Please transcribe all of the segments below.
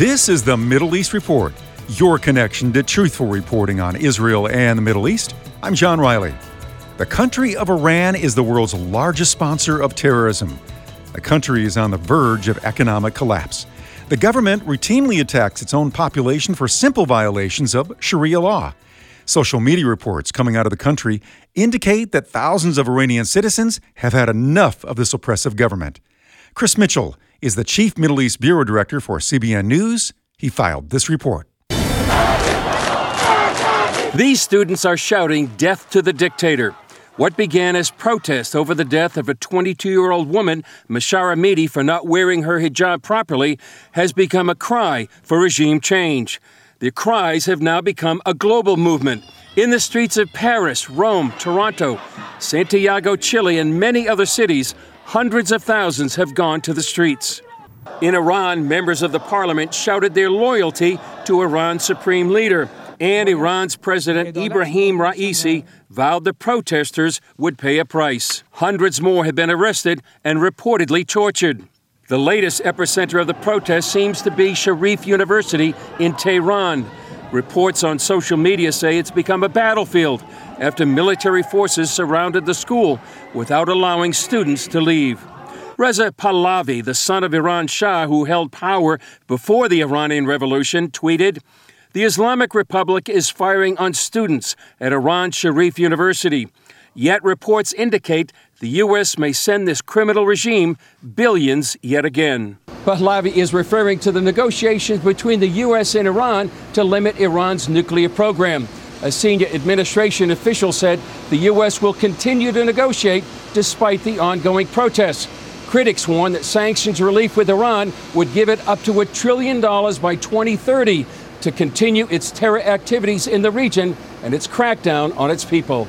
This is the Middle East Report, your connection to truthful reporting on Israel and the Middle East. I'm John Riley. The country of Iran is the world's largest sponsor of terrorism. The country is on the verge of economic collapse. The government routinely attacks its own population for simple violations of Sharia law. Social media reports coming out of the country indicate that thousands of Iranian citizens have had enough of this oppressive government. Chris Mitchell is the Chief Middle East Bureau Director for CBN News. He filed this report. These students are shouting death to the dictator. What began as protest over the death of a 22 year old woman, Mahsa Amini, for not wearing her hijab properly, has become a cry for regime change. The cries have now become a global movement. In the streets of Paris, Rome, Toronto, Santiago, Chile, and many other cities, hundreds of thousands have gone to the streets. In Iran, members of the parliament shouted their loyalty to Iran's supreme leader, and Iran's President Ibrahim Raisi vowed the protesters would pay a price. Hundreds more have been arrested and reportedly tortured. The latest epicenter of the protest seems to be Sharif University in Tehran. Reports on social media say it's become a battlefield after military forces surrounded the school without allowing students to leave. Reza Pahlavi, the son of Iran Shah who held power before the Iranian Revolution, tweeted, The Islamic Republic is firing on students at Iran Sharif University. Yet reports indicate the U.S. may send this criminal regime billions yet again. Pahlavi is referring to the negotiations between the U.S. and Iran to limit Iran's nuclear program. A senior administration official said the U.S. will continue to negotiate despite the ongoing protests. Critics warn that sanctions relief with Iran would give it up to a trillion dollars by 2030 to continue its terror activities in the region and its crackdown on its people.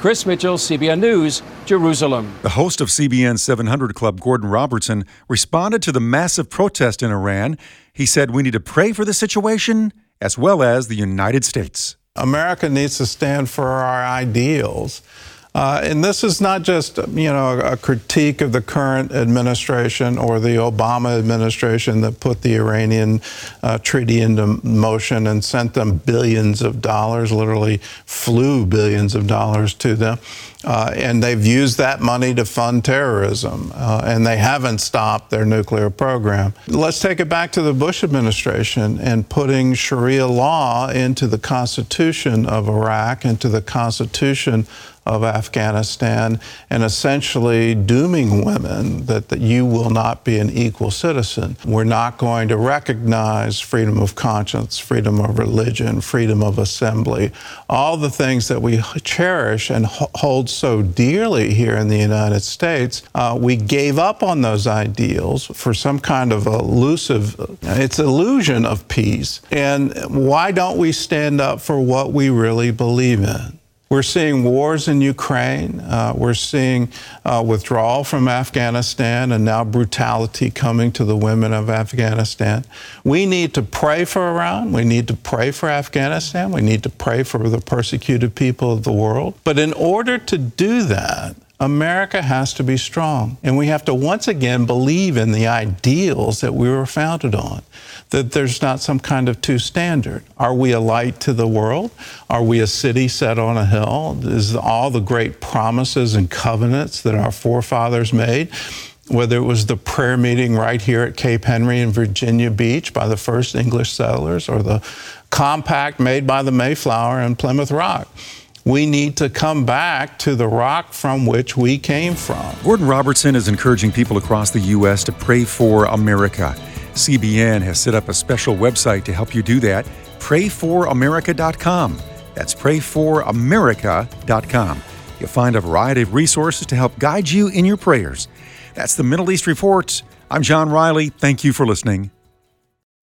Chris Mitchell, CBN News, Jerusalem. The host of CBN 700 Club, Gordon Robertson, responded to the massive protest in Iran. He said, We need to pray for the situation as well as the United States. America needs to stand for our ideals. Uh, and this is not just, you know, a critique of the current administration or the Obama administration that put the Iranian uh, treaty into motion and sent them billions of dollars, literally flew billions of dollars to them. Uh, and they've used that money to fund terrorism, uh, and they haven't stopped their nuclear program. Let's take it back to the Bush administration and putting Sharia law into the Constitution of Iraq, into the Constitution of Afghanistan and essentially dooming women that, that you will not be an equal citizen. We're not going to recognize freedom of conscience, freedom of religion, freedom of assembly, all the things that we cherish and hold so dearly here in the United States. Uh, we gave up on those ideals for some kind of elusive, it's illusion of peace. And why don't we stand up for what we really believe in? We're seeing wars in Ukraine. Uh, we're seeing uh, withdrawal from Afghanistan and now brutality coming to the women of Afghanistan. We need to pray for Iran. We need to pray for Afghanistan. We need to pray for the persecuted people of the world. But in order to do that, America has to be strong. And we have to once again believe in the ideals that we were founded on, that there's not some kind of two standard. Are we a light to the world? Are we a city set on a hill? Is all the great promises and covenants that our forefathers made? Whether it was the prayer meeting right here at Cape Henry in Virginia Beach by the first English settlers or the compact made by the Mayflower in Plymouth Rock we need to come back to the rock from which we came from. Gordon Robertson is encouraging people across the U.S. to pray for America. CBN has set up a special website to help you do that prayforamerica.com. That's prayforamerica.com. You'll find a variety of resources to help guide you in your prayers. That's the Middle East Report. I'm John Riley. Thank you for listening.